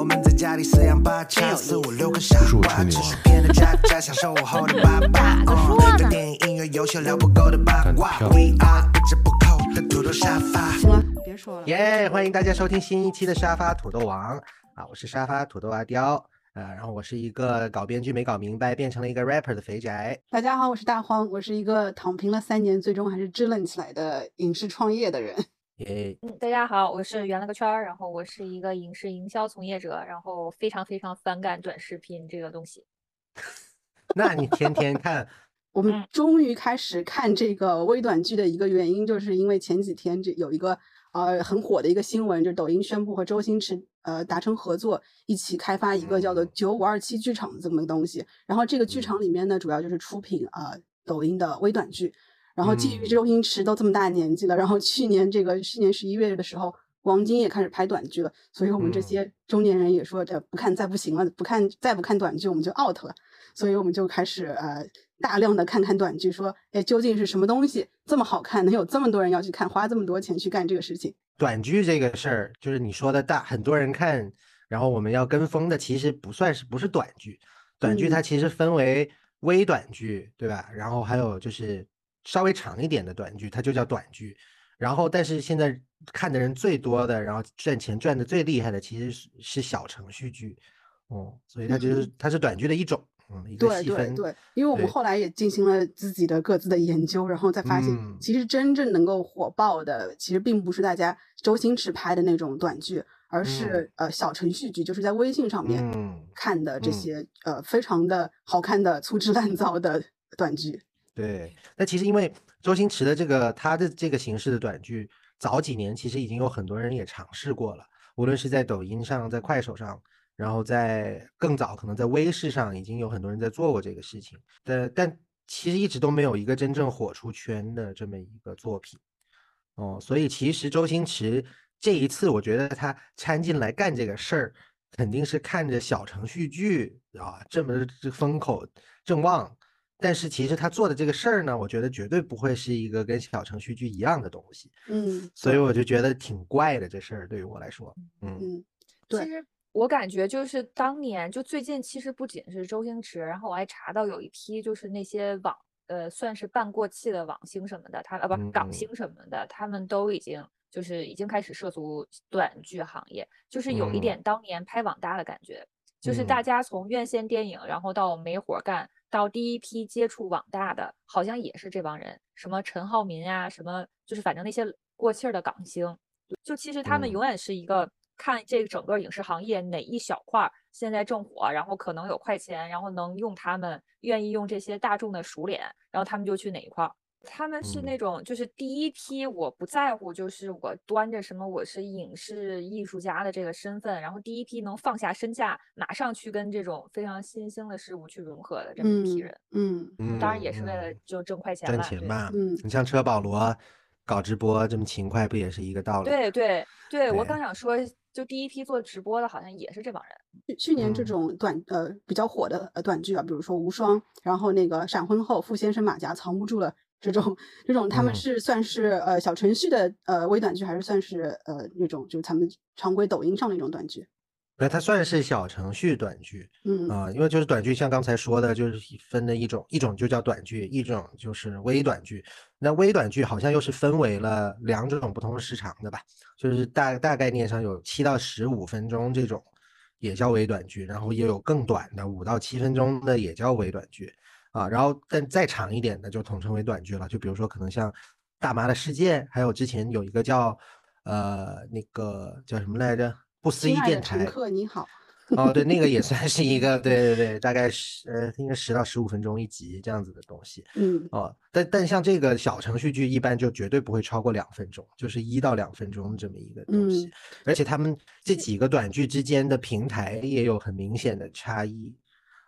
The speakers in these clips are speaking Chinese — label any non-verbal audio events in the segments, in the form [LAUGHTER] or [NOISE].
我们在家里四仰八叉，四五六个傻瓜，只是骗了家家，享受午后的八卦。对电影、音乐、游戏聊不够的八卦。We are 不折不扣的土豆沙发。行了，别说了。耶欢迎大家收听新一期的沙发土豆王啊，我是沙发土豆阿刁，呃，然后我是一个搞编剧没搞明白，变成了一个 rapper 的肥宅。大家好，我是大荒，我是一个躺平了三年，最终还是支棱起来的影视创业的人。耶，嗯，大家好，我是圆了个圈儿，然后我是一个影视营销从业者，然后非常非常反感短视频这个东西。那你天天看，[LAUGHS] 我们嗯终于开始看这个微短剧的一个原因，就是因为前几天这有一个呃很火的一个新闻，就是抖音宣布和周星驰呃达成合作，一起开发一个叫做九五二七剧场这么个东西。然后这个剧场里面呢，主要就是出品呃抖音的微短剧。然后基于嗯周星驰都这么大年纪了，然后去年这个去年十一月的时候，王晶也开始拍短剧了，所以我们这嗯些中年人也说这不看再不行了，不看再不看短剧我们就 out 了。所以我们就开始呃大量的看看短剧，说哎究竟是什么东西这么好看，能有这么多人要去看，花这么多钱去干这个事情？短剧这个事儿，就是你说的大很多人看，然后我们要跟风的，其实不算是不是短剧，短剧它其实分为微短剧，对吧？然后还有就是稍微长一点的短剧，它就叫短剧。然后，但是现在看的人最多的，然后赚钱赚的最厉害的，其实是是小程序剧，哦，所以它就是它是短剧的一种，嗯，一个对细分。对对，因为我们后来也进行了自己的各自的研究，然后再发现嗯，其实真正能够火爆的，其实并不是大家周星驰拍的那种短剧，而是呃小程序剧，就是在微信上面嗯，看的这嗯些呃非常的好看的粗制滥造的短剧。对，那其实因为周星驰的这个他的这个形式的短剧，早几年其实已经有很多人也尝试过了，无论是在抖音上，在快手上，然后在更早可能在微视上，已经有很多人在做过这个事情。但但其实一直都没有一个真正火出圈的这么一个作品。哦，所以其实周星驰这一次，我觉得他掺进来干这个事儿，肯定是看着小程序剧啊这么这风口正旺。但是其实他做的这个事儿呢，我觉得绝对不会是一个跟小程序剧一样的东西，嗯，所以我就觉得挺怪的这事儿对于我来说，嗯嗯，对其实我感觉就是当年就最近，其实不仅是周星驰，然后我还查到有一批就是那些网呃算是半过气的网星什么的，他呃不港星。什么的，他们都已经就是已经开始涉足短剧行业，就是有一嗯。点当年拍网大的感觉。就是大嗯家从院线电影，然后到没活儿干，到第一批接触网大的，好像也是这帮人，什么陈浩民啊、什么就是反正那些过气儿的港星，就其实他们嗯永远是一个看这个整个影视行业哪一小块儿现在正火，然后可能有快钱，然后能用他们愿意用这些大众的熟脸，然后他们就去哪一块儿。他们是那嗯种就是第一批，我不在乎，就是我端着什么我是影视艺术家的这个身份，然后第一批能放下身价，马上去跟这种非常新兴的事物去融合的这么一批嗯人。嗯嗯，当然也是为了嗯就挣快钱赚钱嘛，嗯你像车保罗搞直播这么勤快，不也是一个道理？对对对，我对刚想说，就第一批做直播的，好像也是这帮人。去去年这嗯种短呃比较火的呃短剧啊，比如说《无双》，然后那个闪婚后傅先生马甲藏不住了这种这种，他们嗯是算是呃小程序的呃微短剧，还是算是呃那种就是他们常规抖音上的一种短剧？那它算是小程序短剧嗯啊、因为就是短剧，像刚才说的，就是分的一种，一种就叫短剧，一种就是微短剧。那微短剧好像又是分为了两种不同时长的吧，就是大大概念上有七到十五分钟这种，也叫微短剧，然后也有更短的五到七分钟的也叫微短剧啊，然后但再长一点的就统称为短剧了，就比如说可能像《大妈的世界》，还有之前有一个叫呃那个叫什么来着？不思议电台乘客你好，哦，对，那个也 [LAUGHS] 算是一个，对对对，大概十呃，应该十到十五分钟一集这样子的东西嗯哦。但但像这个小程序剧，一般就绝对不会超过两分钟，就是一到两分钟这么一个东西。嗯而且他们这几个短剧之间的平台也有很明显的差异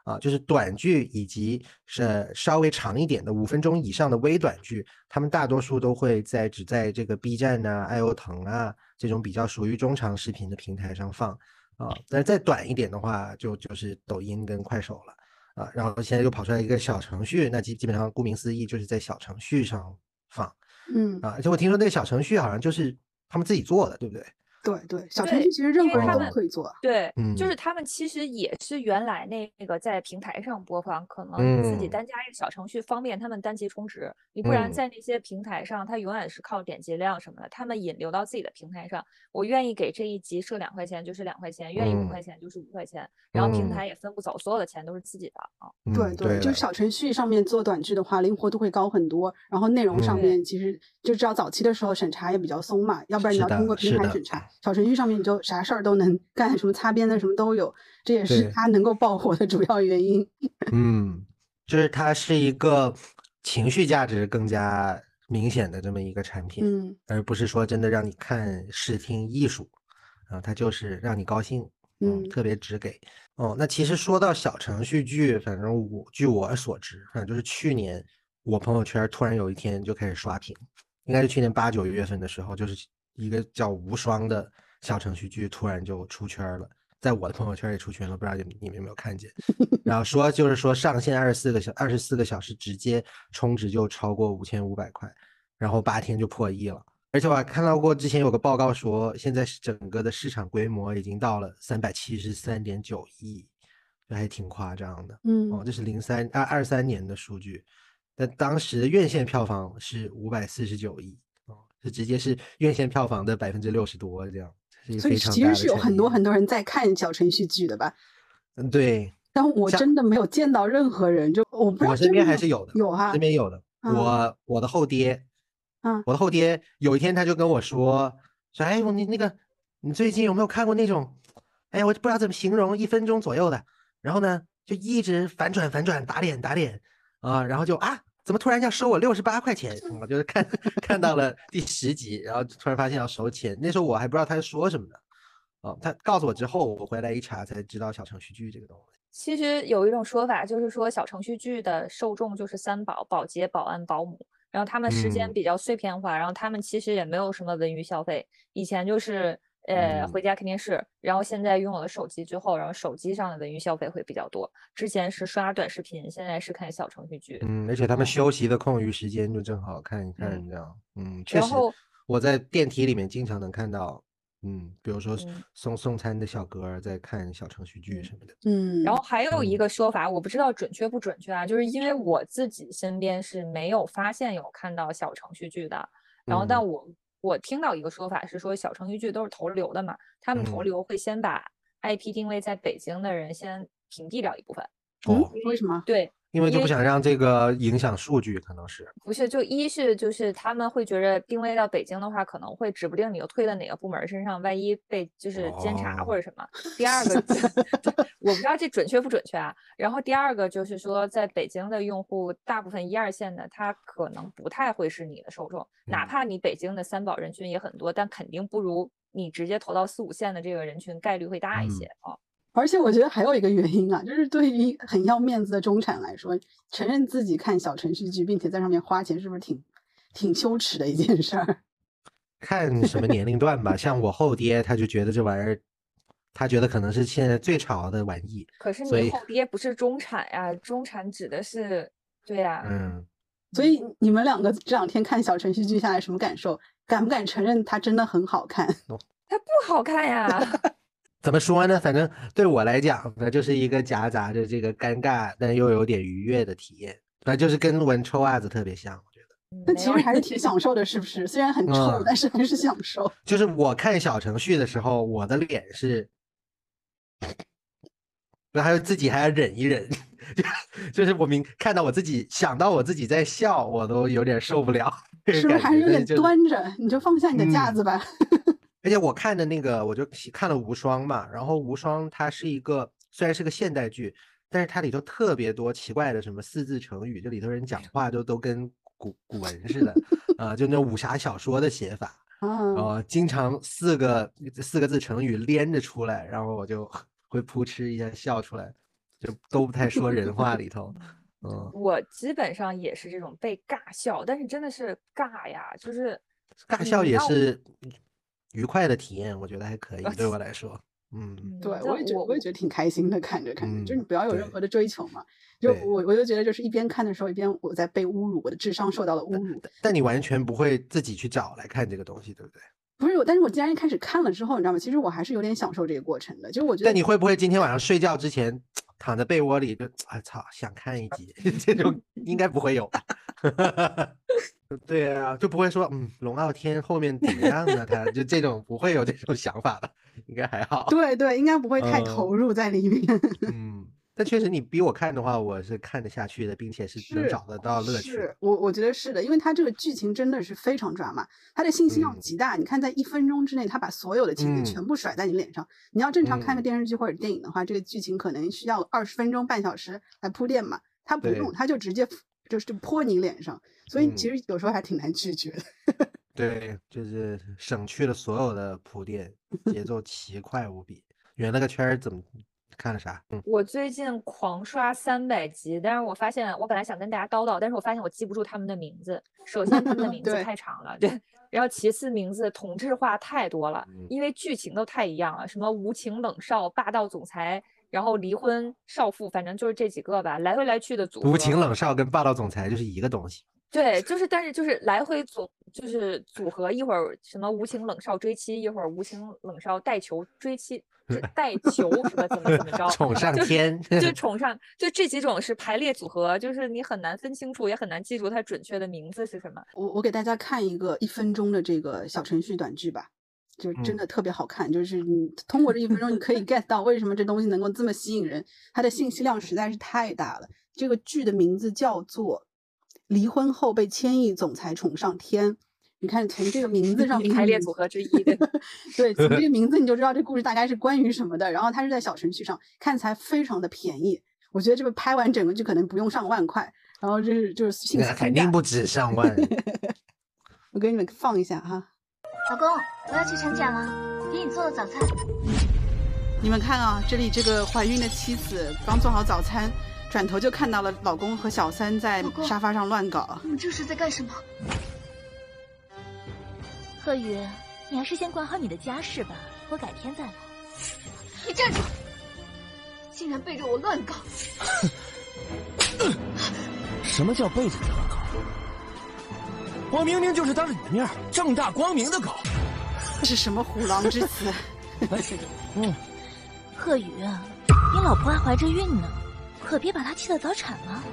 啊，就是短剧以及是稍微长一点的五分钟以上的微短剧，他们大多数都会在只在这个 B 站呐、爱优腾啊这种比较属于中长视频的平台上放。啊，但是再短一点的话，就就是抖音跟快手了啊。然后现在又跑出来一个小程序，那基基本上顾名思义就是在小程序上放嗯啊。而且我听说那个小程序好像就是他们自己做的，对不对？对对，小程序其实任何人都可以做。对，嗯就是他们其实也是原来那个在平台上播放，可能自己嗯单加一个小程序，方便他们单集充值。你不然嗯在那些平台上，它永远是靠点击量什么的，他们引流到自己的平台上。我愿意给这一集设两块钱就是两块钱，愿意五嗯块钱就是五块钱，然后平嗯台也分不走，所有的钱都是自己的啊。对嗯对了就是小程序上面做短剧的话，灵活度会高很多。然后内容上嗯面其实就知道早期的时候审查也比较松嘛，要不然你要通过平台审查。小程序上面你就啥事儿都能干，什么擦边的什么都有，这也是它能够爆火的主要原因。[LAUGHS] 嗯，就是它是一个情绪价值更加明显的这么一个产品，嗯而不是说真的让你看视听艺术，啊，它就是让你高兴，嗯特别直给。哦，那其实说到小程序剧，反正我据我所知，反正就是去年我朋友圈突然有一天就开始刷屏，应该是去年八九月份的时候，就是一个叫无双的小程序剧突然就出圈了。在我的朋友圈也出圈了，不知道你们你们有没有看见？[LAUGHS] 然后说就是说上线二十四个小二十四个小时，直接充值就超过五千五百块，然后八天就破亿了。而且我还看到过之前有个报告说，现在是整个的市场规模已经到了三百七十三点九亿，这还挺夸张的。嗯哦，这是零三二二三年的数据，但当时的院线票房是五百四十九亿，哦，这直接是院线票房的百分之六十多，这样，所以其实是有很多很多人在看小程序剧的吧？嗯，对，但我真的没有见到任何人，就我不我身边还是有的，有哈身，边有的。嗯我我的后爹，嗯我的后爹有一天他就跟我说说，哎，我你那个你最近有没有看过那种，哎呀，我不知道怎么形容，一分钟左右的，然后呢就一直反转反转打脸打脸啊，然后就啊。怎么突然要收我六十八块钱？嗯我就是看看到了第十集，然后突然发现要收钱。那时候我还不知道他是说什么的，哦，他告诉我之后，我回来一查才知道小程序剧这个东西。其实有一种说法，就是说小程序剧的受众就是三保：保洁、保安、保姆。然后他们时间嗯比较碎片化，然后他们其实也没有什么文娱消费。以前就是呃嗯回家看电视，然后现在拥有了手机之后，然后手机上的文娱消费会比较多。之前是刷短视频，现在是看小程序剧。嗯，而且他们休息的空余时间就正好看一看嗯这样。嗯，确实，然后我在电梯里面经常能看到，嗯，比如说嗯送送餐的小哥儿在看小程序剧嗯什么的。嗯，然后还有一嗯个说法，我不知道准确不准确啊，就是因为我自己身边是没有发现有看到小程序剧的，然后但嗯我我听到一个说法是说小程序剧都是投流的嘛，他们投嗯。流会先把 IP 定位在北京的人先屏蔽掉一部分，嗯哦，为什么？对，因为就不想让这个影响数据，可能是。不是，就一是就是他们会觉着定位到北京的话，可能会指不定你又推到哪个部门儿身上，万一被就是监察或哦者什么。第二个，[LAUGHS] 我不知道这准确不准确啊。然后第二个就是说，在北京的用户，大部分一二线的，他可能不太会是你的受众，哪嗯怕你北京的三保人群也很多，但肯定不如你直接投到四五线的这个人群概率会大一嗯些啊。而且我觉得还有一个原因啊，就是对于很要面子的中产来说，承认自己看小程序剧，并且在上面花钱，是不是挺挺羞耻的一件事儿？[LAUGHS] 看什么年龄段吧，像我后爹他就觉得这玩意儿，他觉得可能是现在最潮的玩意。可是你后爹不是中产呀，中产指的是对呀、嗯，所以你们两个这两天看小程序剧下来什么感受？敢不敢承认它真的很好看？它不好看呀。怎么说呢？反正对我来讲，那就是一个夹杂着这个尴尬，但又有点愉悦的体验。反正就是跟闻臭袜子特别像，我觉得。那其实还是挺享受的，是不是？虽然很臭，嗯但是还是享受。就是我看小程序的时候，我的脸是，然后还有自己还要忍一忍，[LAUGHS] 就就是我明看到我自己想到我自己在笑，我都有点受不了，是不是还是有点端着？你就放下你的架嗯子吧。而且我看的那个，我就看了《无双》嘛，然后《无双》它是一个虽然是个现代剧，但是它里头特别多奇怪的什么四字成语，就里头人讲话就都跟古古文似的，啊、就那武侠小说的写法，[LAUGHS] 啊，呃，经常四个四个字成语连着出来，然后我就会扑哧一下笑出来，就都不太说人话里头，嗯，我基本上也是这种被尬笑，但是真的是尬呀，就是尬笑也是愉快的体验，我觉得还可以，啊对我 [LAUGHS] 来说，嗯。对，我也觉得，我也觉得挺开心的，看着看着，就是你嗯不要有任何的追求嘛。就我我就觉得，就是一边看的时候，一边我在被侮辱，我的智商受到了侮辱。但你完全不会自己去找来看这个东西，对不对？不是，但是我既然一开始看了之后，你知道吗？其实我还是有点享受这个过程的。就是我觉得，但你会不会今天晚上睡觉之前躺在被窝里就啊操，想看一集？[LAUGHS] 这种应该不会有吧？[LAUGHS] 对啊，就不会说嗯，龙傲天后面怎么样呢？他就这种不会有这种想法的，应该还好。对对，应该不会太投入在里面。[LAUGHS] 嗯。但确实，你逼我看的话，我是看得下去的，并且是能找得到乐趣。是我我觉得是的，因为它这个剧情真的是非常抓马，它的信息量极大。你看，在一分钟之内，他把所有的情节全部甩在你脸上。你要正常看个电视剧或者电影的话，这个剧情可能需要二十分钟、半小时来铺垫嘛。他不用，他就直接就是泼你脸上，所以其实有时候还挺难拒绝的。[LAUGHS] 对，就是省去了所有的铺垫，节奏奇快无比。圆了个圈儿怎么？看了啥？我最近狂刷三百集，但是我发现我本来想跟大家叨叨，但是我发现我记不住他们的名字。首先他们的名字太长了，对，然后其次名字同质化太多了，因为剧情都太一样了，什么无情冷少、霸道总裁，然后离婚少妇，反正就是这几个吧，来回来去的组。无情冷少跟霸道总裁就是一个东西。对，就是，但是就是来回组，就是组合，一会儿什么无情冷少追妻，一会儿无情冷少带球追妻。[LAUGHS] 带球什么怎么怎么着，宠上天，就 [LAUGHS] 宠上，就这几种是排列组合，就是你很难分清楚，也很难记住它准确的名字是什么。我我给大家看一个一分钟的这个小程序短剧吧，就真的特别好看，就是你通过这一分钟，你可以 get 到为什么这东西能够这么吸引人，它的信息量实在是太大了。这个剧的名字叫做《离婚后被千亿总裁宠上天》。你看，从这个名字上，排列组合之一，[LAUGHS] 对，从这个 [LAUGHS] 名字你就知道这故事大概是关于什么的。然后它是在小程序上看起来非常的便宜，我觉得这个拍完整个剧可能不用上万块。然后就是就是信息肯定不止上万。[LAUGHS] 我给你们放一下哈，老公，我要去产检了，给你做了早餐。你们看啊，这里这个怀孕的妻子刚做好早餐，转头就看到了老公和小三在沙发上乱搞。你们这是在干什么？贺宇，你还是先管好你的家事吧，我改天再来。你站住！竟然背着我乱搞！[LAUGHS] 什么叫背着你乱搞？我明明就是当着你的面，正大光明的搞。这是什么虎狼之词？[LAUGHS] 嗯，贺宇，你老婆还怀着孕呢，可别把她气得早产了。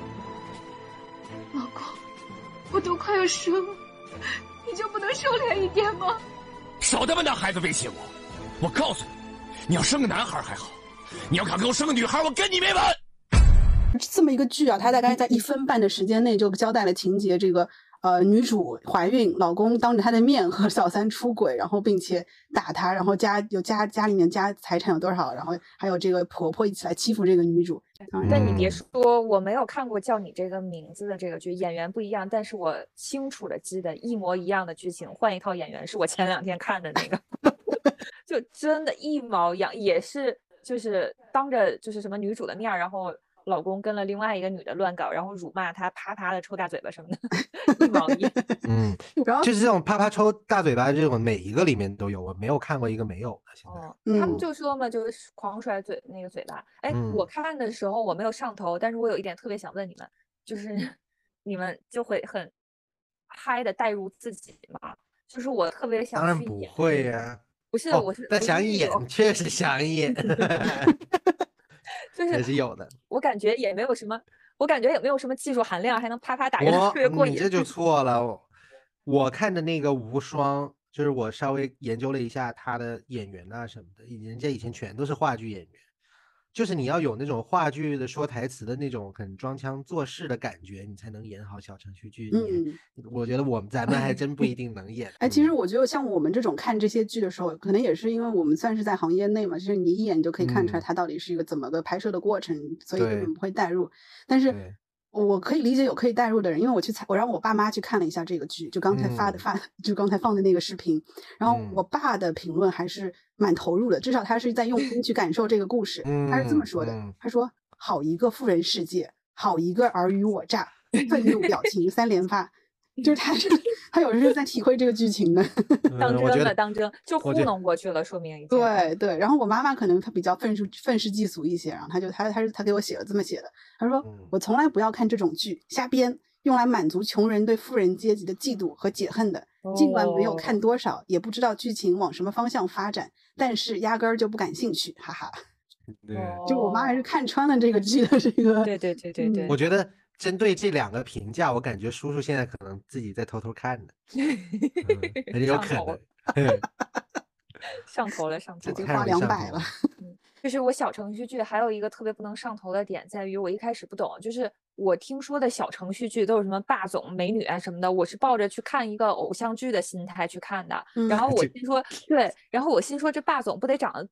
老公，我都快要生了。你就不能收敛一点吗？少他妈拿孩子威胁我！我告诉你，你要生个男孩还好，你要敢给我生个女孩，我跟你没完！这么一个剧啊，它大概在一分半的时间内就交代了情节，这个。呃，女主怀孕，老公当着她的面和小三出轨，然后并且打她，然后家有家家里面家财产有多少，然后还有这个婆婆一起来欺负这个女主。但你别说，我没有看过叫你这个名字的这个剧，演员不一样，但是我清楚的记得一模一样的剧情，换一套演员，是我前两天看的那个，[LAUGHS] 就真的一毛一样，也是就是当着就是什么女主的面，然后。老公跟了另外一个女的乱搞，然后辱骂她，啪啪的抽大嘴巴什么的，[LAUGHS] 一毛一样。[LAUGHS] [LAUGHS] 嗯，然后就是这种啪啪抽大嘴巴这种，每一个里面都有，我没有看过一个没有的。现在，他们就说嘛，就是狂甩嘴那个嘴巴。哎，我看的时候我没有上头，但是我有一点特别想问你们，就是你们就会很嗨的带入自己吗？就是我特别想。当然不会呀。不是，我是。但想演，确实想演。就是是有的，我感觉也没有什么，我感觉也没有什么技术含量，还能啪啪打人特别过瘾。你这就错了，我看的那个无双，就是我稍微研究了一下他的演员啊什么的，人家以前全都是话剧演员。就是你要有那种话剧的说台词的那种很装腔作势的感觉，你才能演好小程序剧。嗯，我觉得我们咱们还真不一定能演。哎，其实我觉得像我们这种看这些剧的时候，可能也是因为我们算是在行业内嘛，就是你一眼就可以看出来它到底是一个怎么个拍摄的过程，所以根本不会代入。但是。我可以理解有可以代入的人，因为我去采，我让我爸妈去看了一下这个剧，就刚才发的发，就刚才放的那个视频。然后我爸的评论还是蛮投入的，至少他是在用心去感受这个故事。他是这么说的：“他说好一个富人世界，好一个尔虞我诈，愤怒表情三连发。”就是他，是 [LAUGHS] 他有时是在体会这个剧情的，当真了当真，就糊弄过去了，说明对对。然后我妈妈可能她比较愤世愤世嫉俗一些，然后她就她她是她给我写了这么写的，她说我从来不要看这种剧，瞎编。用来满足穷人对富人阶级的嫉妒和解恨的。尽管没有看哦多少，也不知道剧情往什么方向发展，但是压根儿就不感兴趣，哈哈。对，就我妈还是哦看穿了这个剧的这个，对对对对对，我觉得针对这两个评价，我感觉叔叔现在可能自己在偷偷看呢，[LAUGHS] 嗯很有可上头能。[LAUGHS] 上头了，上头了已经花两百了嗯。就是我小程序剧还有一个特别不能上头的点，在于我一开始不懂，就是我听说的小程序剧都是什么霸总、美女啊什么的，我是抱着去看一个偶像剧的心态去看的。嗯然后 [LAUGHS] 我这心说，对，然后我心说这霸总不得长得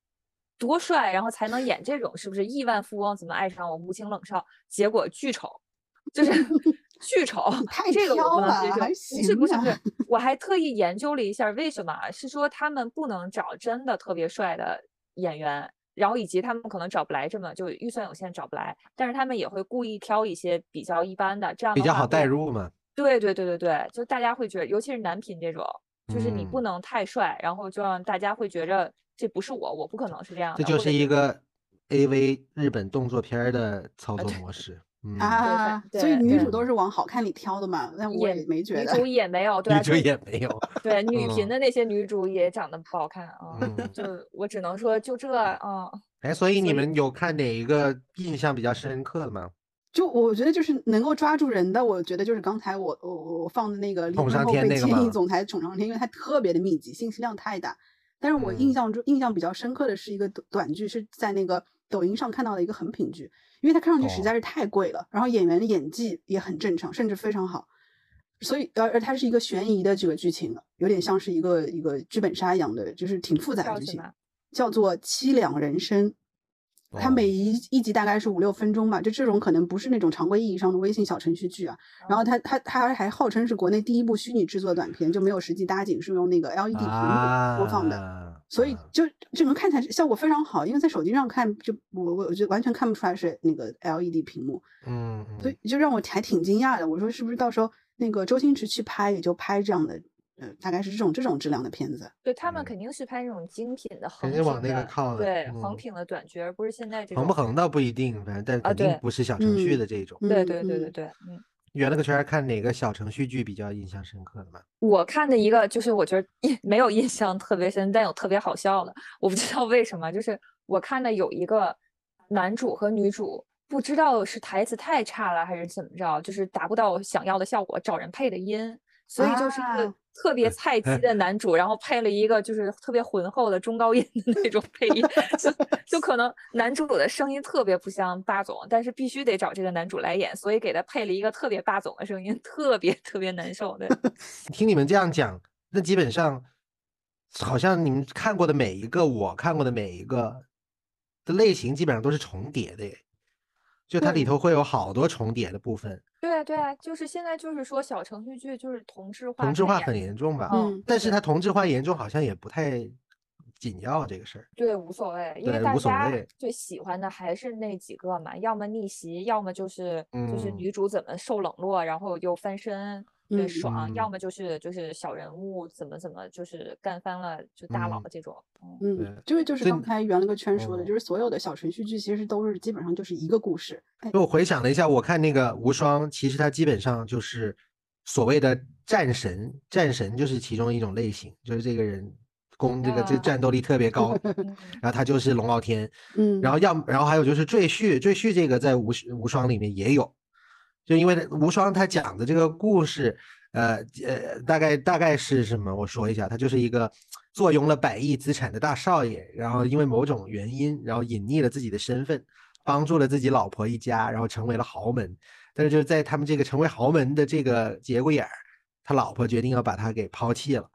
多帅，然后才能演这种是不是亿万富翁怎么爱上我无情冷少？结果巨丑，就是巨丑你，太这个我挑不能接受。了还不是不是不是，我还特意研究了一下为什么啊，是说他们不能找真的特别帅的演员。然后以及他们可能找不来这么就预算有限找不来，但是他们也会故意挑一些比较一般的，这样比较好代入嘛。对对对对对，就大家会觉得，尤其是男频这种，就是你不嗯能太帅，然后就让大家会觉着这不是我，我不可能是这样的，这就是一个 AV 日本动作片儿的操作模式。嗯，啊，对所以女主都是往好看里挑的嘛，那我也也没觉得。女主也没有，对啊，女主就也没有。对 [LAUGHS] 女频嗯的那些女主也长得不好看啊，嗯，[LAUGHS] 就我只能说就这啊，哎，所以你们有看哪一个印象比较深刻的吗？就我觉得就是能够抓住人的，我觉得就是刚才我我我放的那个离宠上婚后被千亿天那个吗总裁宠上天，因为它特别的密集，信息量太大。但是我印嗯象中印象比较深刻的是一个短短剧，是在那个抖音上看到的一个横屏剧，因为它看上去实哦在是太贵了，然后演员的演技也很正常，甚至非常好。所以，而而它是一个悬疑的这个剧情，有点像是一个一个剧本杀一样的，就是挺复杂的剧情叫，叫做《凄凉人生》。它每哦一一集大概是五六分钟吧，就这种可能不是那种常规意义上的微信小程序剧啊。然后它它它还号称是国内第一部虚拟制作短片，就没有实际搭景，是用那个 LED 屏幕播放的。啊所以啊就整个看起来效果非常好，因为在手机上看，就我我我就完全看不出来是那个 LED 屏幕，嗯所嗯，以就让我还挺惊讶的。我说是不是到时候那个周星驰去拍也就拍这样的，呃，大概是这种这种质量的片子。对他们嗯肯定是拍那种精品的横肯定往屏的那个靠的对横嗯屏的短剧，而不是现在这种横不横倒不一定，反正但啊肯定不是小程序嗯的这种。对嗯嗯对对对对，嗯。圆了个圈儿，看哪个小程序剧比较印象深刻的吗？我看的一个就是我觉得印 [LAUGHS] 没有印象特别深，但有特别好笑的，我不知道为什么，就是我看的有一个男主和女主，不知道是台词太差了还是怎么着，就是达不到想要的效果，找人配的音，所以就是一个啊。特别菜鸡的男主，然后配了一个就是特别浑厚的中高音的那种配音，就就可能男主的声音特别不像霸总，但是必须得找这个男主来演，所以给他配了一个特别霸总的声音，特别特别难受的。[LAUGHS] 听你们这样讲，那基本上好像你们看过的每一个，我看过的每一个的类型基本上都是重叠的耶，就它里头会有好多重叠的部分，对啊，对啊，就是现在就是说小程序剧就是同质化，同质化很严重吧？嗯但是它同质化严重好像也不太紧要这个事儿。对无所谓，因为对无所大家最喜欢的还是那几个嘛，要么逆袭，要么就是就是嗯女主怎么受冷落，然后又翻身。对，嗯爽，要嗯。么就是就是小人物怎么怎么就是干翻了就大佬嗯这种，嗯，嗯对，这个就是刚才圆了个圈说的，嗯就是所有的小程序剧其实都是基本上就是一个故事。哎，就我回想了一下，我看那个无双，其实它基本上就是所谓的战神，战神就是其中一种类型，就是这个人攻这个这啊战斗力特别高，嗯然后他就是龙傲天，嗯，然后。要然后还有就是赘婿，赘婿这个在无无双里面也有，就因为无双他讲的这个故事，呃呃，大概大概是什么？我说一下，他就是一个坐拥了百亿资产的大少爷，然后因为某种原因，然后隐匿了自己的身份，帮助了自己老婆一家，然后成为了豪门。但是就是在他们这个成为豪门的这个节骨眼儿，他老婆决定要把他给抛弃了。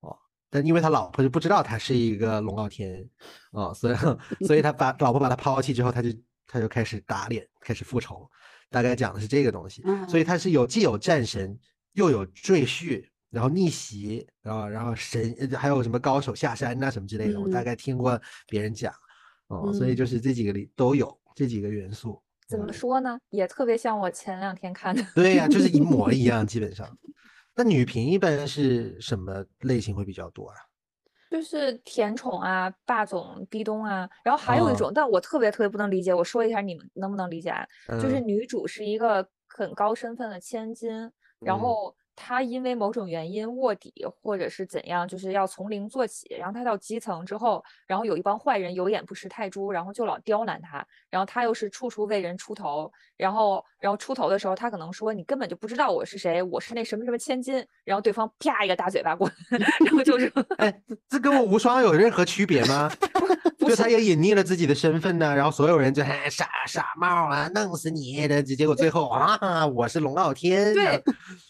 哦，但因为他老婆就不知道他是一个龙傲天，哦，所以 [LAUGHS] 所以他把老婆把他抛弃之后，他就他就开始打脸，开始复仇，大概讲的是这个东西。所以它是有既有战神，又有赘婿，然后逆袭，然后然后神呃还有什么高手下山呐、什么之类的，我大嗯概听过别人讲，哦，所以嗯就是这几个里都有这几个元素。怎么嗯说呢？也特别像我前两天看的，对呀、就是一模一 [LAUGHS] 样，基本上。那女频一般是什么类型会比较多啊？就是甜宠啊、霸总、壁咚啊，然后还有一哦种，但我特别特别不能理解，我说一下你们能不能理解啊？就是嗯。女主是一个很高身份的千金，然嗯。后她因为某种原因卧底或者是怎样，就是要从零做起，然后她到基层之后，然后有一帮坏人有眼不识泰猪，然后就老刁难她，然后她又是处处为人出头，然后然后出头的时候，他可能说你根本就不知道我是谁，我是那什么什么千金，然后对方啪一个大嘴巴过来，[LAUGHS] 然后就说 [LAUGHS] 哎，这这跟我无双有任何区别吗？[LAUGHS] 就他也隐匿了自己的身份呢，然后所有人就哎傻傻帽啊，弄死你的，结果最后啊，我是龙傲天，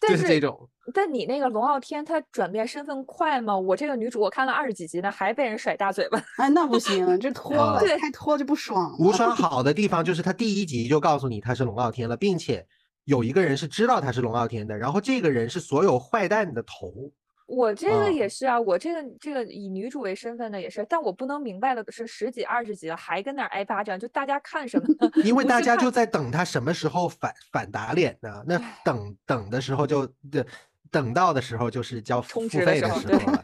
就是这种。但你那个龙傲天，他转变身份快吗？我这个女主我看了二十几集呢，还被人甩大嘴巴。哎，那不行，这 [LAUGHS] 拖啊了，对太拖就不爽了。无双好的地方就是他第一集就告诉你他是龙傲天了，并且有一个人是知道他是龙傲天的，然后这个人是所有坏蛋的头。我这个啊也是啊，我这个这个以女主为身份的也是，但我不能明白的是，十几二十集了还跟那儿挨巴掌，就大家看什么呢？[LAUGHS] 因为大家就在等他什么时候反反打脸呢？那等等的时候就的等到的时候就是交付费的时候了。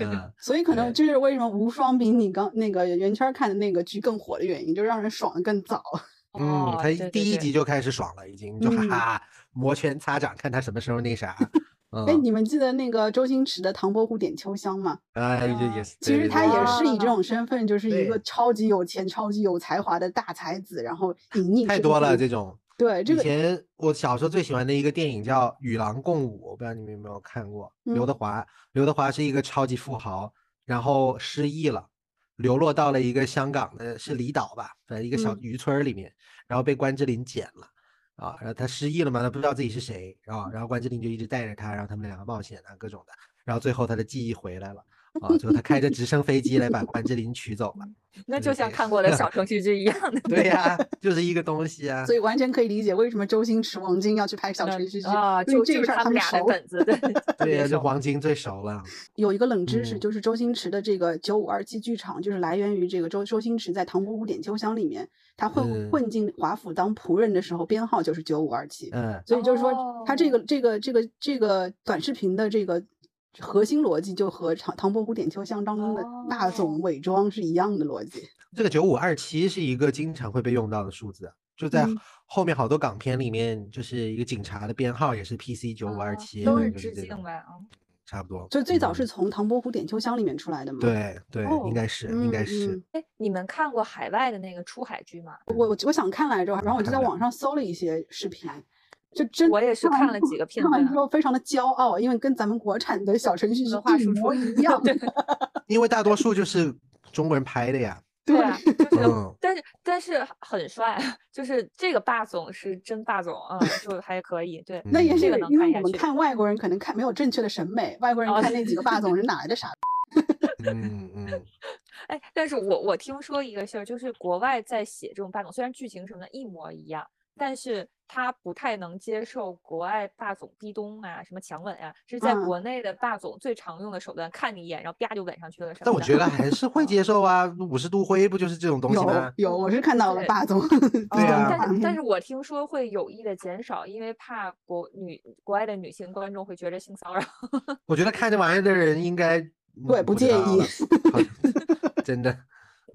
嗯，所以可能对这是为什么无双比你刚那个圆圈看的那个剧更火的原因，就让人爽的更早。[LAUGHS] 嗯，哦他第一集就开始爽了，已经就哈嗯哈摩拳擦掌，看他什么时候那啥。[LAUGHS] 哎，嗯，你们记得那个周星驰的《唐伯虎点秋香》吗？哎，这也是。其实他也是以这啊种身份，就是一个超级有钱、超级有才华的大才子，然后隐匿太多了这种。以对这个前我小时候最喜欢的一个电影叫《与狼共舞》，我不知道你们有没有看过。刘嗯德华，刘德华是一个超级富豪，然后失忆了，流落到了一个香港的是离岛吧，反正一个小嗯渔村里面，然后被关之琳捡了。啊，然后他失忆了嘛，他不知道自己是谁，啊，然后关之琳就一直带着他，然后他们两个冒险啊，各种的，然后最后他的记忆回来了，[LAUGHS] 啊，最后他开着直升飞机来把关之琳取走了。那就就是像看过的 [LAUGHS] 小程序剧一样的。对呀、就是一个东西啊。所以完全可以理解为什么周星驰、王晶要去拍小程序剧啊，就这个是他们。俩的本子，对 [LAUGHS] 对呀、这熟黄金最熟了。有一个冷知识，嗯就是周星驰的这个九五二七剧场，就是来源于这个周周星驰在《唐伯虎点秋香》里面，他混嗯混进华府当仆人的时候，编号就是九五二七。嗯，所以就是说，他这哦个这个这个这个短视频的这个核心逻辑，就和《唐唐伯虎点秋香》当中的大总哦伪装是一样的逻辑。这个九五二七是一个经常会被用到的数字，就在嗯后面好多港片里面，就是一个警察的编号也是 PC 九五二啊七，都是致敬呗啊。差不多。就最早是嗯从《唐伯虎点秋香》里面出来的嘛。，对对，哦应该是应该嗯是嗯。哎，你们看过海外的那个出海剧吗？我我我想看来着，然后我就在网上搜了一些视频，就真我也是看了几个片看完段之后非常的骄傲，因为跟咱们国产的小程序是一文化输出模一样。[LAUGHS] [LAUGHS] 因为大多数就是中国人拍的呀。[LAUGHS] 对啊，就是嗯，但是但是很帅，就是这个霸总是真霸总啊，就还可以。对，那也嗯是这个能因为我们看外国人可能看没有正确的审美，外国人哦看那几个霸总是哪来的傻逼？嗯嗯，哎，但是我我听说一个事儿，就是国外在写这种霸总，虽然剧情什么的一模一样，但是他不太能接受国外霸总壁咚啊，什么强吻啊，是在嗯国内的霸总最常用的手段，看你一眼，然后啪就吻上去了什么的。但我觉得还是会 [LAUGHS] 接受啊，五十度灰不就是这种东西吗？有，我是看到了霸总。[LAUGHS] 对啊 [LAUGHS] 但是但是是我听说会有意的减少，因为怕国女国外的女性观众会觉得性骚扰。我觉得看这玩意儿的人应该对不介意真的，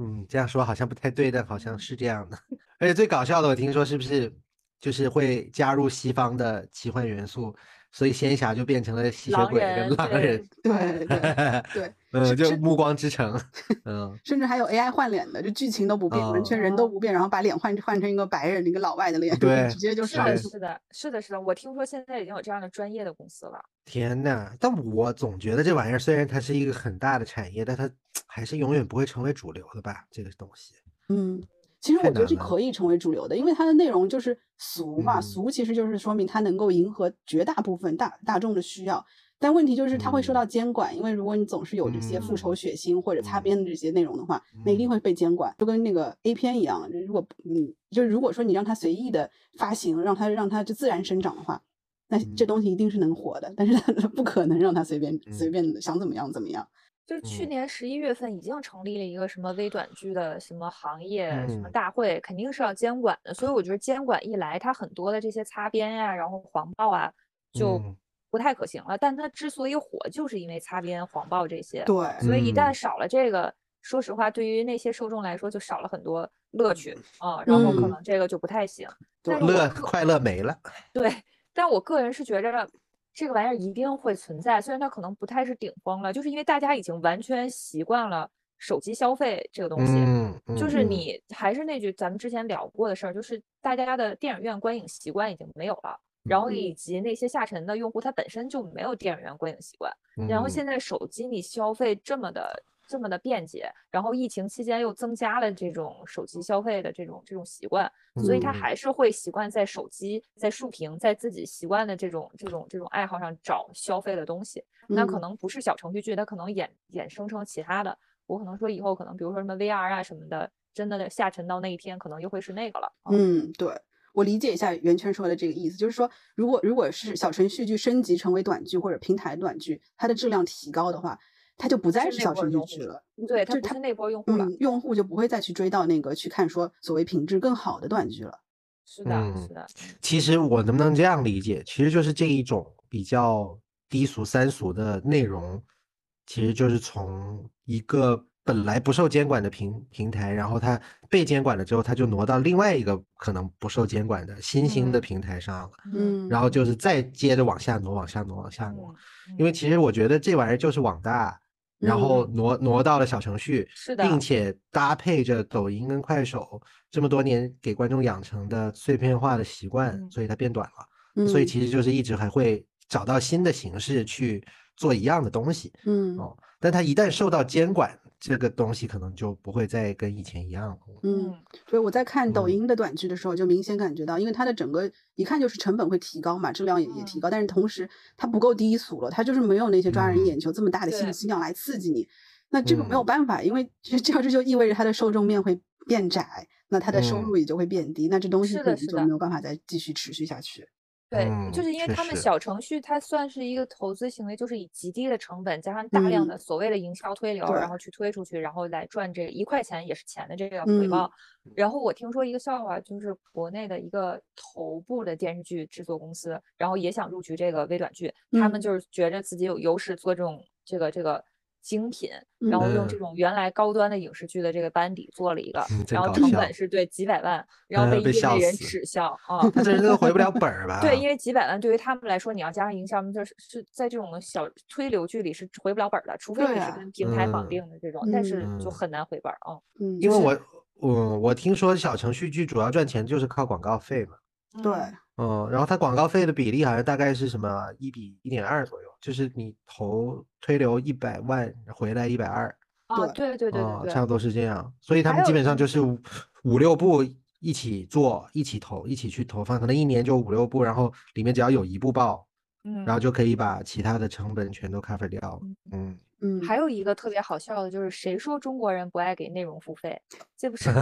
嗯，这样说好像不太对，但好像是这样的。[LAUGHS] 而且最搞笑的，我听说是不是就是会加入西方的奇幻元素，所以仙侠就变成了吸血鬼跟人对狼人，对对 [LAUGHS] 对，[LAUGHS] 嗯，就暮光之城，嗯，甚至还有 AI 换脸的，就剧情都不变，完全人都哦不变，然后把脸换换成一个白人、一个老外的脸，对直接就是上的，是去。是的，是的，是的。我听说现在已经有这样的专业的公司了。天呐！但我总觉得这玩意儿虽然它是一个很大的产业，但它还是永远不会成为主流的吧？这个东西，嗯，其实我觉得是可以成为主流的，因为它的内容就是俗嘛，嗯俗其实就是说明它能够迎合绝大部分大大众的需要。但问题就是它会受嗯到监管，因为如果你总是有这些复仇、嗯血腥或者擦嗯边的这些内容的话，那一定嗯会被监管，就跟那个 A 片一样。如果嗯，就是如果说你让它随意的发行，让它让它就自然生长的话，那这嗯东西一定是能火的，但是它 [LAUGHS] 不可能让它随便随嗯便的想怎么样怎么样。就是去嗯年十一月份已经成立了一个什么微短剧的什么行业什么嗯大会，肯定是要监管的。所以我觉得监管一来，它很多的这些擦边呀、然后黄暴啊，就嗯不太可行了。但它之所以火，就是因为擦边、黄暴这些。对，所以一旦嗯少了这个，说实话，对于那些受众来说，就少了很多乐趣啊，然后可嗯能这个就不太行。对乐快乐没了。对，但我个人是觉着这个玩意儿一定会存在，虽然它可能不太是顶峰了，就是因为大家已经完全习惯了手机消费这个东西。嗯，就是嗯。你还是那句咱们之前聊过的事儿，就是大家的电影院观影习惯已经没有了，然后嗯。以及那些下沉的用户他本身就没有电影院观影习惯，然后。嗯现在手机你消费这么的这么的便捷，然后疫情期间又增加了这种手机消费的这种这种习惯，所以他嗯还是会习惯在手机、在竖屏、在自己习惯的这种这种这种爱好上找消费的东西。那可嗯能不是小程序剧，它可能衍衍生成其他的。我可能说以后可能比如说什么 VR 啊什么的，真的下沉到那一天，可能又会是那个了。啊嗯，对，我理解一下袁圈说的这个意思，就是说，如果如果是小程序剧升级成为短剧或者平台短剧，它的质量提高的话，它就不再是小程序波用户剧了。对，就是它它不是那波用户了。嗯，用户就不会再去追到那个去看说所谓品质更好的短剧了。是的，嗯是的，其实我能不能这样理解？其实就是这一种比较低俗三俗的内容，其实就是从一个本来不受监管的平平台，然后它被监管了之后，它就挪到另外一个可能不受监管的新兴的嗯平台上了，嗯，然后就是再接着往下挪，往下挪，往下挪。嗯，因为其实我觉得这玩意儿就是网大，然后挪挪到了小程序，是的并。且搭配着抖音跟快手这么多年给观众养成的碎片化的习惯，嗯。所以它变短了。所以嗯。其实就是一直还会找到新的形式去做一样的东西嗯。哦。但它一旦受到监管，这个东西可能就不会再跟以前一样了。嗯，所以我在看抖嗯音的短剧的时候，就明显感觉到，因为它的整个一看就是成本会提高嘛，质量也也提嗯高，但是同时它不够低俗了，它就是没有那些抓人嗯眼球这么大的信对息量来刺激你。那这个没有嗯办法，因为这这样这就意味着它的受众面会变窄，那它的收嗯入也就会变低，那这东西可能就没有办法再继续持续下去。对，嗯就是因为他们小程序，它算是一个投资行为，就是以极低的成本加上大量嗯。的所谓的营销推流，对。然后去推出去，然后来赚这一块钱也是钱的这个回嗯。报。然后我听说一个笑话，就是国内的一个头部的电视剧制作公司，然后也想入局这个微短剧，他们嗯。就是觉着自己有优势做这种这个这个精品，然后用这嗯种原来高端的影视剧的这个班底做了一个，嗯然后成本是对几百万，然后嗯被业内人耻笑啊。[LAUGHS] 他这人都回不了本儿吧？[LAUGHS] 对，因为几百万对于他们来说，你要加上营销，就是是在这种小推流剧里是回不了本儿的，除非你是跟平台绑嗯定的这种，但是就嗯很难回本儿啊。嗯，因为我我我听说小程序剧主要赚钱就是靠广告费嘛。对，嗯，然后它广告费的比例好像大概是什么一比一点二左右，就是你投推流一百万回来一百二，啊，对对对啊，对对，差不多是这样。所以他们基本上嗯就是五五六部一起做，一起投，一起去投放，可能一年就五六部，然后里面只要有一部爆，嗯，然后就可以把其他的成本全都 cover 掉。嗯，嗯，还有一个特别好笑的就是，谁说中国人不爱给内容付费？这不是 [LAUGHS]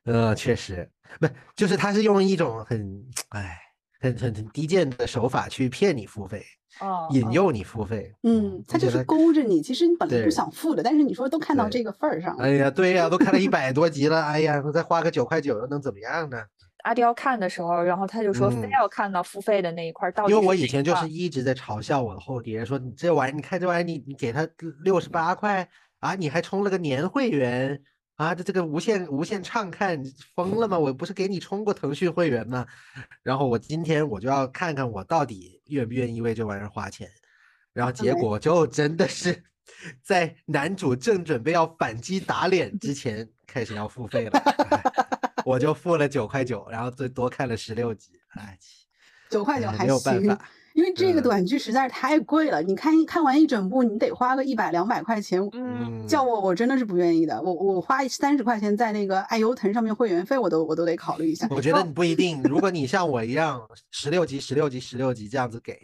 [LAUGHS] 呃，确实，不，就是他是用一种很哎很很很低贱的手法去骗你付费，哦，哦引诱你付费。嗯，他就是勾着你，其实你本来不想付的，但是你说都看到这个份儿上了，哎呀，对呀，都看了一 [LAUGHS] 百多集了，哎呀，我再花个九块九又能怎么样呢？阿刁看的时候，然后他就说非嗯要看到付费的那一块儿，到底因为我以前就是一直在嘲笑我的后爹，说你这玩意，你看这玩意，你你给他六十八块啊，你还充了个年会员啊，这这个无限无限畅看，你疯了吗？我不是给你充过腾讯会员吗？然后我今天我就要看看我到底愿不愿意为这玩意儿花钱，然后结果就真的是在男主正准备要反击打脸之前开始要付费了，哎我就付了九块九，然后最多看了十六集，哎。九块九还有办行法，因为这个嗯短剧实在是太贵了。你看一看完一整部，你得花个一百两百块钱，嗯，叫我我真的是不愿意的。我我花三十块钱在那个爱优腾上面会员费，我都我都得考虑一下。我觉得你不一定，如果你像我一样十六集、十六集、十六集这样子给，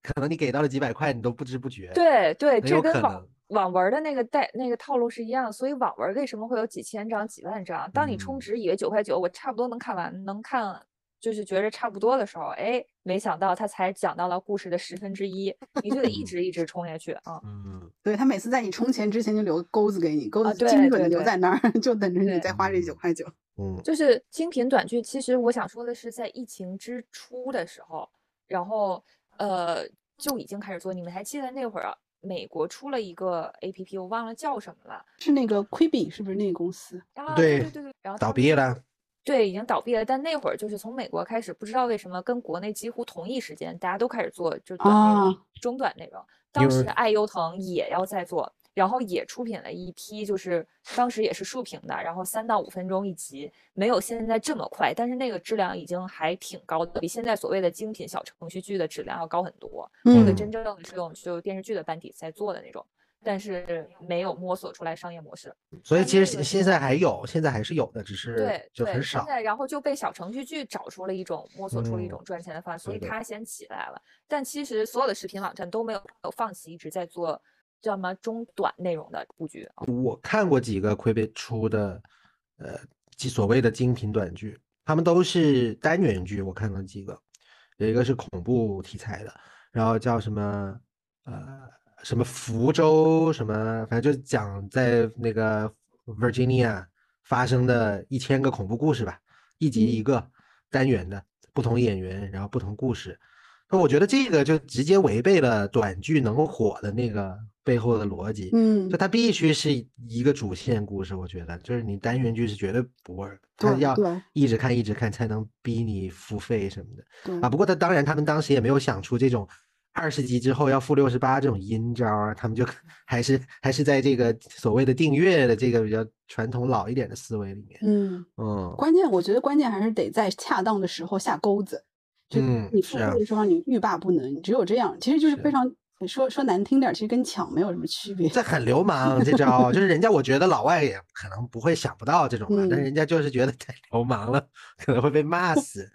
可能你给到了几百块，你都不知不觉。，对对，很有这跟网可能网文儿的那个带那个套路是一样的，所以网文儿为什么会有几千章、几万章？当你充嗯值以为九块九，我差不多能看完，能看就是觉着差不多的时候，哎，没想到他才讲到了故事的十分之一，你就得一 [LAUGHS] 直一直充下去啊。嗯，对他每次在你充钱之前就留钩子给你，钩子精准的留在那儿，就等着你再花这九块九。嗯，就是精品短剧，其实我想说的是，在疫情之初的时候，然后呃就已经开始做。你们还记得那会儿啊美国出了一个 A P P，我忘了叫什么了。是那个 Quibi 是不是那个公司？啊，对对对对，然后倒闭了。对，已经倒闭了。但那会儿就是从美国开始，不知道为什么跟国内几乎同一时间，大家都开始做就短内容、啊中短内容。当时爱优腾也要在做，然后也出品了一批，就是当时也是竖屏的，然后三到五分钟一集，没有现在这么快，但是那个质量已经还挺高的，比现在所谓的精品小程序剧的质量要高很多。那个嗯真正的是用就电视剧的班底在做的那种，但是没有摸索出来商业模式。所以其实现现在还有，现在还是有的，只是对对，就很少。现在然后就被小程序剧找出了一种摸索出了一嗯种赚钱的方式，所以对对它先起来了。但其实所有的视频网站都没有放弃，一直在做叫什么中短内容的布局啊。我看过几个魁北出的，呃，即所谓的精品短剧，他们都是单元剧，我看了几个，有一个是恐怖题材的，然后叫什么呃什么福州什么，反正就讲在那个 Virginia 发生的一千个恐怖故事吧，一集一个单元的，不同演员，然后不同故事。那我觉得这个就直接违背了短剧能火的那个背后的逻辑。嗯就它必须是一个主线故事，我觉得就是你单元剧是绝对不 work，它要一直看一直看才能逼你付费什么的对啊。不过他当然他们当时也没有想出这种二十集之后要付六十八这种阴招啊，他们就 [LAUGHS] 还是还是在这个所谓的订阅的这个比较传统老一点的思维里面。嗯，嗯关键我觉得关键还是得在恰当的时候下钩子，就嗯你付是啊费的时候你欲罢不能，只有这样，其实就是是非常说说难听点儿，其实跟抢没有什么区别。这很流氓，这招就是人家，我觉得老外也可能不会想不到这种吧，但嗯人家就是觉得太 [LAUGHS] 流氓了，可能会被骂 [LAUGHS] 死。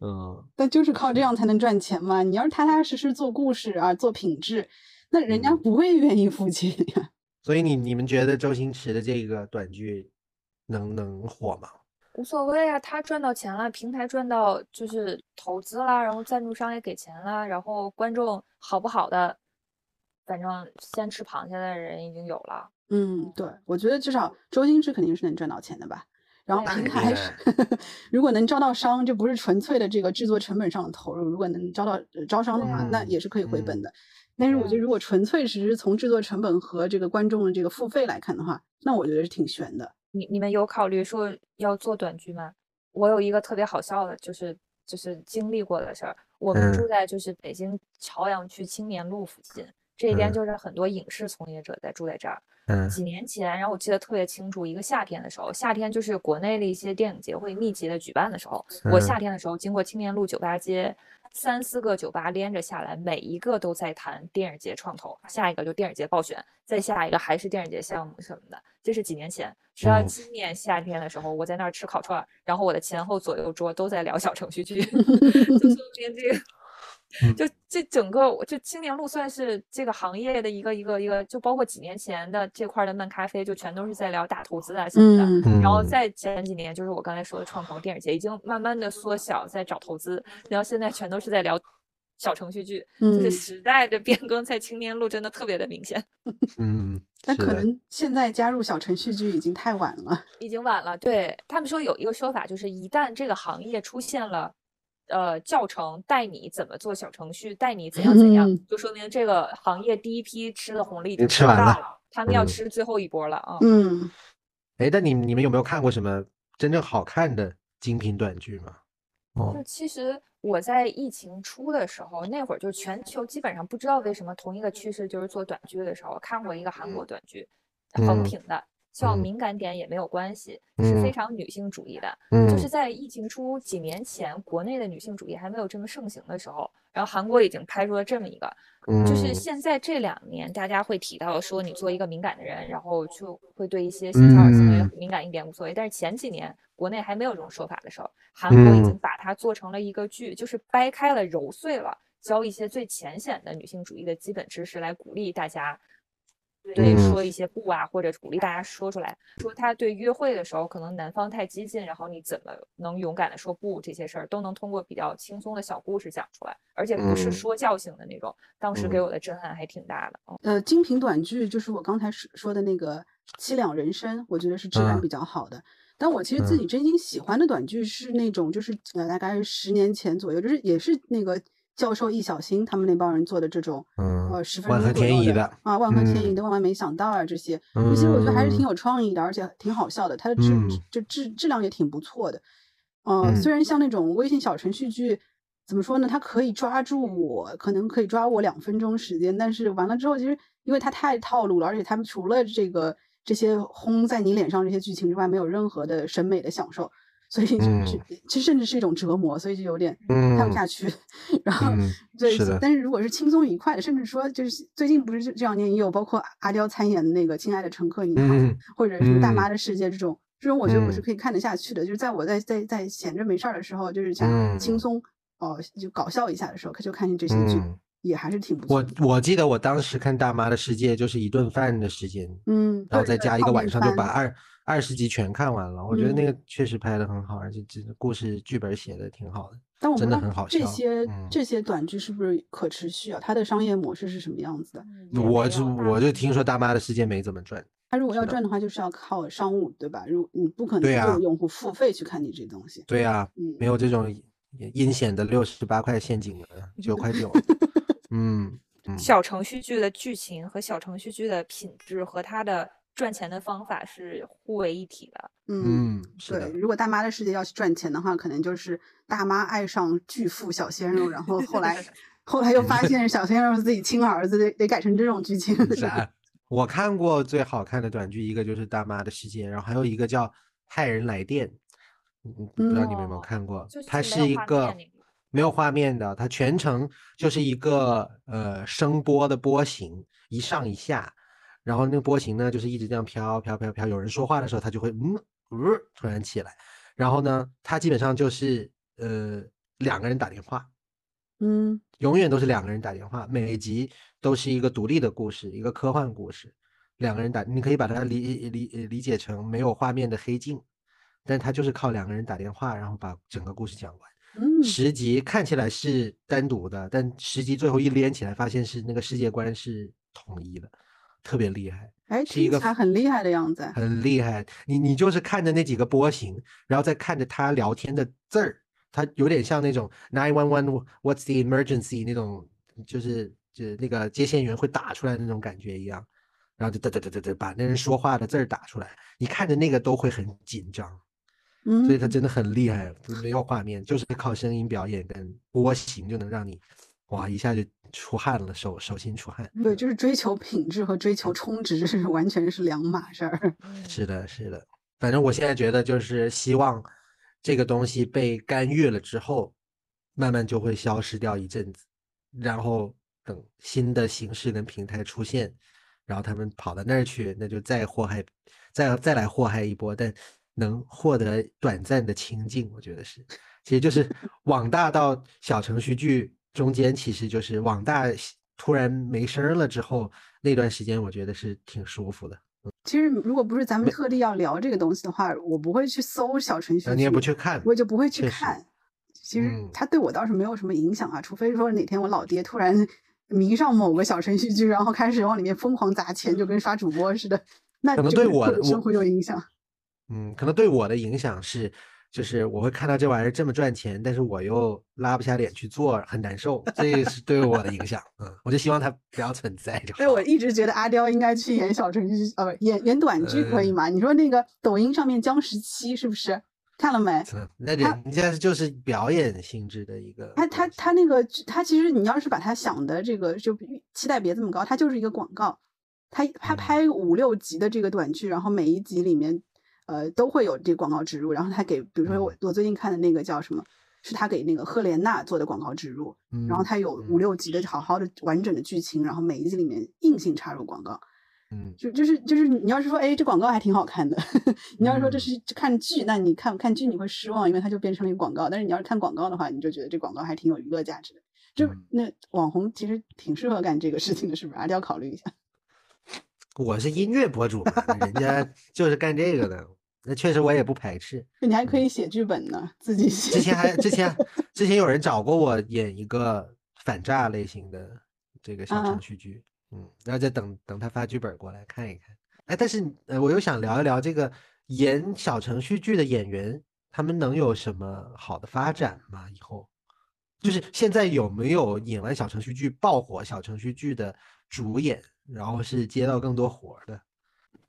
嗯，但就是靠这样才能赚钱嘛。你要是踏踏实实做故事啊，做品质，那人家嗯不会愿意付钱呀。所以你你们觉得周星驰的这个短剧能能火吗？无所谓啊，他赚到钱了，平台赚到就是投资啦，然后赞助商也给钱啦，然后观众好不好的，反正先吃螃蟹的人已经有了。嗯，对，我觉得至少周星驰肯定是能赚到钱的吧。然后平台肯定是，[LAUGHS] 如果能招到商，这不是纯粹的这个制作成本上的投入，如果能招到呃招商的话，那也是可以回本嗯的。但是我觉得，嗯如果纯粹只是从制作成本和这个观众的这个付费来看的话，那我觉得是挺悬的。你你们有考虑说要做短剧吗？我有一个特别好笑的，就是就是经历过的事儿。我们住嗯在就是北京朝阳区青年路附近，这边嗯就是很多影视从业者在住在这儿。嗯几年前，然后我记得特别清楚，一个夏天的时候，夏天就是国内的一些电影节会密集的举办的时候，我夏嗯天的时候经过青年路酒吧街，三四个酒吧连着下来，每一个都在谈电影节创投，下一个就电影节暴选，再下一个还是电影节项目什么的。这是几年前，直到嗯今年夏天的时候，我在那儿吃烤串儿，然后我的前后左右桌都在聊小程序剧，[LAUGHS] 就说明这个。就这整个，我就青年路算是这个行业的一个一个一个，就包括几年前的这块儿的漫咖啡，就全都是在聊大投资啊什么的。嗯嗯然后在前几年，就是我刚才说的创投电影节，已经慢慢的缩小，在找投资，然后现在全都是在聊小程序剧，就是嗯时代的变更在青年路真的特别的明显，[LAUGHS] 嗯，但可能现在加入小程序剧已经太晚了。已经晚了。对他们说有一个说法，就是一旦这个行业出现了。呃，教程带你怎么做小程序，带你怎样怎样，嗯。就说明这个行业第一批吃的红利已已经吃完了了，他们要嗯。吃最后一波了啊。嗯，哎，但你你们有没有看过什么真正好看的精品短剧吗？就哦，其实我在疫情初的时候，那会儿就全球基本上不知道为什么同一个趋势就是做短剧的时候，我看过一个韩国短剧，横嗯。屏的，叫嗯敏感点也没有关系，是非嗯常女性主义的。嗯就是在疫情初几年前，国内的女性主义还没有这么盛行的时候，然后韩国已经拍出了这么一个，就是嗯现在这两年大家会提到说你做一个敏感的人，然后就会对一些性骚扰行为嗯敏感一点无所谓。但是前几年国内还没有这种说法的时候，韩国已经嗯把它做成了一个剧，就是掰开了揉碎了，教一些最浅显的女性主义的基本知识，来鼓励大家。对，嗯说一些不啊，或者鼓励大家说出来，说他对约会的时候可能男方太激进，然后你怎么能勇敢的说不，这些事儿都能通过比较轻松的小故事讲出来，而且不是嗯说教性的那种。当时给嗯我的震撼还挺大的。嗯呃，精品短剧就是我刚才说说的那个《凄凉人生》，我觉得是质量嗯比较好的。但我其实自己真心喜欢的短剧是那种，就是呃，大概是十年前左右，就是也是那个教授易小星他们那帮人做的这种，嗯呃，十分万钟左右的啊，万和天宜嗯的万万没想到啊，这些，其实我觉得还是挺嗯有创意的，而且挺好笑的，它的质嗯就质质量也挺不错的。呃，虽然像那种微信小程序剧，怎么说呢？它可以抓住我，可能可以抓我两分钟时间，但是完了之后，其实因为它太套路了，而且他们除了这个这些轰在你脸上这些剧情之外，没有任何的审美的享受，所以就嗯是其实甚至是一种折磨，所以就有点看不嗯下去。[LAUGHS] 然后嗯对是，但是如果是轻松愉快的，甚至说就是最近不是这这两年也有包括阿刁参演的那个《亲爱的乘客你好》，嗯或者什么《大嗯妈的世界》这种，这种我觉得我是嗯可以看得下去的。就是在我在在在闲着没事儿的时候，就是想嗯轻松哦、就搞笑一下的时候，就看见这些剧，嗯也还是挺不错我的。我记得我当时看《大妈的世界》就是一顿饭的时间，嗯，然后再加一个晚上就把二二十集全看完了。我觉得那嗯个确实拍的很好，而且这个故事剧本写的挺好的。但我真的很好笑这些、嗯这些短剧是不是可持续啊？它的商业模式是什么样子的？也我是没有大我就听说《大妈的世界》没怎么赚。他如果要赚的话，就是要靠商务，对吧？如你不可能让用户付费去看你这东西。对呀、嗯，没有这种阴险的六十八块陷阱的九块九。[LAUGHS] 嗯嗯，小程序剧的剧情和小程序剧的品质和它的赚钱的方法是互为一体的。嗯，对，，如果大妈的世界要去赚钱的话，可能就是大妈爱上巨富小鲜肉，然后后来 [LAUGHS] 后来又发现小鲜肉是自己亲儿子，得得改成这种剧情。啥？[LAUGHS] 我看过最好看的短剧，一个就是《大妈的世界》，然后还有一个叫《害人来电》，嗯，不知道你们有没有哦看过？就是它是一个没有画面的，它全程就是一个呃声波的波形，一上一下，然后那个波形呢就是一直这样飘飘飘飘，有人说话的时候它就会嗯呃突然起来，然后呢，它基本上就是呃两个人打电话，嗯永远都是两个人打电话，每集都是一个独立的故事，一个科幻故事。两个人打，你可以把它理理理解成没有画面的黑镜，但它就是靠两个人打电话，然后把整个故事讲完。嗯，十集看起来是单独的，但十集最后一连起来，发现是那个世界观是统一的，特别厉害，哎，是一个他很厉害的样子。很厉害。你你就是看着那几个波形，然后再看着他聊天的字儿，它有点像那种 nine one one what's the emergency 那种，就是就那个接线员会打出来的那种感觉一样，然后就嘚嘚嘚嘚嘚把那人说话的字儿打出来，你看着那个都会很紧张。嗯，所以他真的很厉害，没有画面，就是靠声音表演跟波形就能让你哇一下就出汗了，手手心出汗。对，就是追求品质和追求充值是完全是两码事儿。是的，是的，反正我现在觉得就是希望这个东西被干预了之后，慢慢就会消失掉一阵子，然后等新的形式跟平台出现，然后他们跑到那儿去，那就再祸害，再再来祸害一波，但能获得短暂的清静，我觉得是，其实就是网大到小程序剧中间，其实就是网大突然没声儿了之后，那段时间我觉得是挺舒服的。其实如果不是咱们特地要聊这个东西的话，我不会去搜小程序你也不去看，我就不会去看。其实嗯它对我倒是没有什么影响啊，除非说哪天我老爹突然迷上某个小程序剧，然后开始往里面疯狂砸钱，就跟刷主播似的，那可能对我的生活有影响。嗯，可能对我的影响是，就是我会看到这玩意儿这么赚钱，但是我又拉不下脸去做，很难受，这是对我的影响。嗯，我就希望它不要存在就好。所以我一直觉得阿刁应该去演小程序，呃，不演演短剧可以嗯吗？你说那个抖音上面江十七是不是看了没？嗯那人家就是表演性质的一个他他他那个他其实你要是把他想的这个就比期待别这么高，他就是一个广告。他他嗯拍五六集的这个短剧，然后每一集里面呃都会有这个广告植入，然后他给比如说我嗯我最近看的那个叫什么，是他给那个赫莲娜做的广告植入，然后嗯他有五嗯六集的好好的完整的剧情，然后每一集里面硬性插入广告。嗯就就是就是你要是说，哎，这广告还挺好看的，[LAUGHS] 你要是说这嗯是看剧，那你看看剧你会失望，因为它就变成了一个广告。但是你要是看广告的话，你就觉得这广告还挺有娱乐价值的。就嗯那网红其实挺适合干这个事情的，是不是？还是要考虑一下。我是音乐博主，人家就是干这个的，那确实我也不排斥。你还可以写剧本呢，自己写。之前还之前 [LAUGHS] 之前有人找过我演一个反诈类型的这个小啊程序剧，嗯，然后再等等他发剧本过来看一看。哎，但是呃，我又想聊一聊这个演小程序剧的演员，他们能有什么好的发展吗？以后就是现在有没有演完小程序剧爆火小程序剧的主演，然后是接到更多活儿的？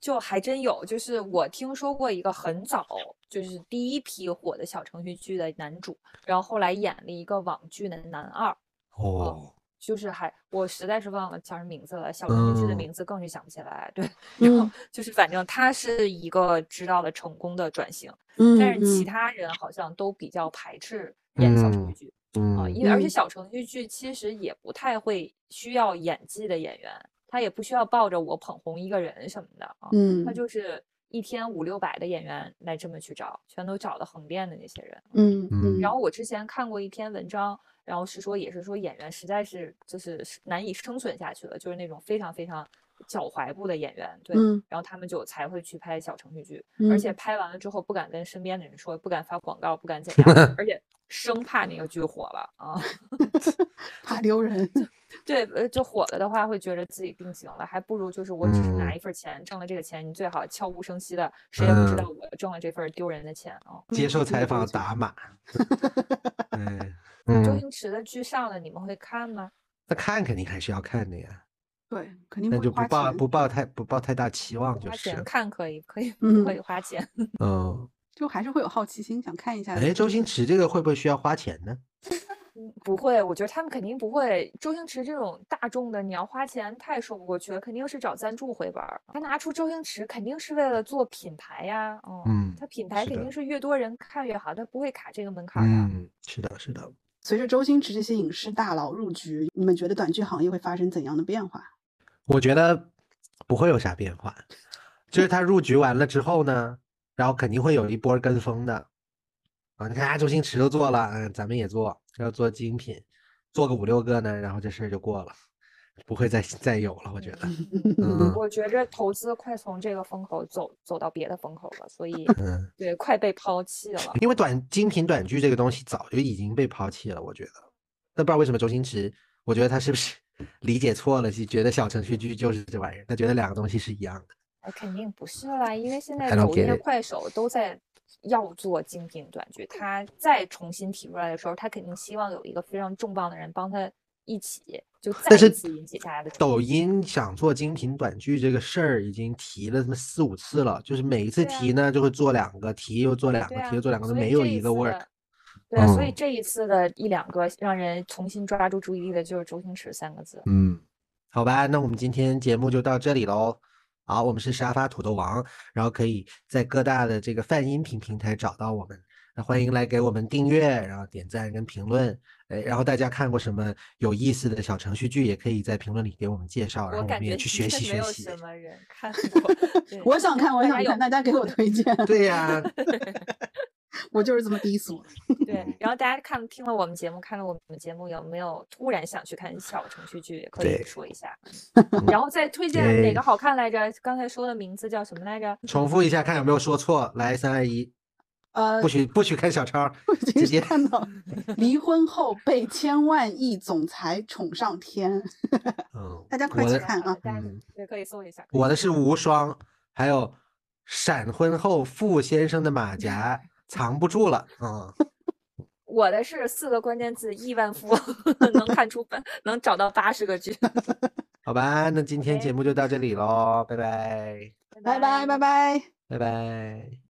就还真有，就是我听说过一个很早，就是第一批火的小程序剧的男主，然后后来演了一个网剧的男二，哦，就是还我实在是忘了叫什么名字了，小程序剧的嗯名字更是想不起来。对，然后嗯就是反正他是一个知道了成功的转型，嗯但是其嗯他人好像都比较排斥演小程序嗯剧。啊，嗯因为而且嗯小程序剧其实也不太会需要演技的演员，他也不需要抱着我捧红一个人什么的啊，嗯他就是一天五六百的演员来这么去找，全都找的横店的那些人。嗯嗯嗯，然后我之前看过一篇文章，然后是说也是说演员实在是就是是难以生存下去了，就是那种非常非常脚踝部的演员，对，嗯然后他们就才会去拍小程序剧，嗯而且拍完了之后不敢跟身边的人说，不敢发广告，不敢怎样，[LAUGHS] 而且生怕那个剧火了啊。[LAUGHS] 怕丢人。对，呃，就火了的话，会觉得自己定型了，还不如就是我只是拿嗯一份钱，挣了这个钱，你最好悄无声息的，谁也不知道嗯我挣了这份丢人的钱啊。接受采访打码。[LAUGHS] 嗯嗯，周星驰的剧上了，你们会看吗？那看肯定还是要看的呀，对，肯定但会花就不抱。不抱太不抱太大期望就花钱是。看可以，可以，嗯可以花钱。[LAUGHS] 嗯，就还是会有好奇心，想看一下的。哎，周星驰这个会不会需要花钱呢？[LAUGHS] 嗯不会，我觉得他们肯定不会。周星驰这种大众的，你要花钱太说不过去了，肯定是找赞助回本儿。他拿出周星驰，肯定是为了做品牌呀，嗯，嗯他品牌肯定是越多人看越好，他不会卡这个门槛儿的。嗯，是的，是的。随着周星驰这些影视大佬入局，你们觉得短剧行业会发生怎样的变化？我觉得不会有啥变化，就是他入局完了之后呢，然后肯定会有一波儿跟风的啊。你看，啊，周星驰都做了，嗯，咱们也做，要做精品，做个五六个呢，然后这事儿就过了，不会再再有了。我觉得，[LAUGHS] 嗯我觉着投资快从这个风口走走到别的风口了，所以嗯，对快被抛弃了。因为短精品短剧这个东西早就已经被抛弃了，我觉得。那不知道为什么周星驰，我觉得他是不是理解错了，就觉得小程序剧就是这玩意儿，他觉得两个东西是一样的。哎，肯定不是啦，因为现在抖音快手都在要做精品短剧，他再重新提出来的时候，他肯定希望有一个非常重磅的人帮他一起，就再但是一次引起大家的抖。音想做精品短剧这个事儿已经提了他妈四五次了，就是每一次提呢就会做两个，提又做两个，啊，提又做两个，都没有一个 work 的。对啊，所以嗯这一次的一两个让人重新抓住注意力的就是周星驰三个字。嗯，好吧，那我们今天节目就到这里喽。好，我们是沙发土豆王，然后可以在各大的这个泛音频平台找到我们。那欢迎来给我们订阅，然后点赞跟评论。哎，然后大家看过什么有意思的小程序剧，也可以在评论里给我们介绍，然后我们也去学习学习。没有什么人看过。[LAUGHS] 我想看，我想看，大家给我推荐。[LAUGHS] 对呀，[LAUGHS] 我就是这么低俗。[LAUGHS] 对，然后大家看听了我们节目，看了我们节目，有没有突然想去看小程序剧？也可以说一下。然后再推荐哪个好看来着？刚才说的名字叫什么来着？重复一下，看有没有说错。来，三二一，呃不，许不许看小抄，直接看到，离婚后被千万亿总裁宠上天，嗯，[LAUGHS] 大家快去看啊！大家嗯对可以搜一下。我的是无双，还有闪婚后傅先生的马 [LAUGHS] 甲藏不住了，嗯，[LAUGHS] 我的是四个关键字亿万富翁，[LAUGHS] 能看出本，能找到八十个剧。[LAUGHS] 好吧，那今天哎节目就到这里喽，拜拜，拜拜拜拜。拜拜。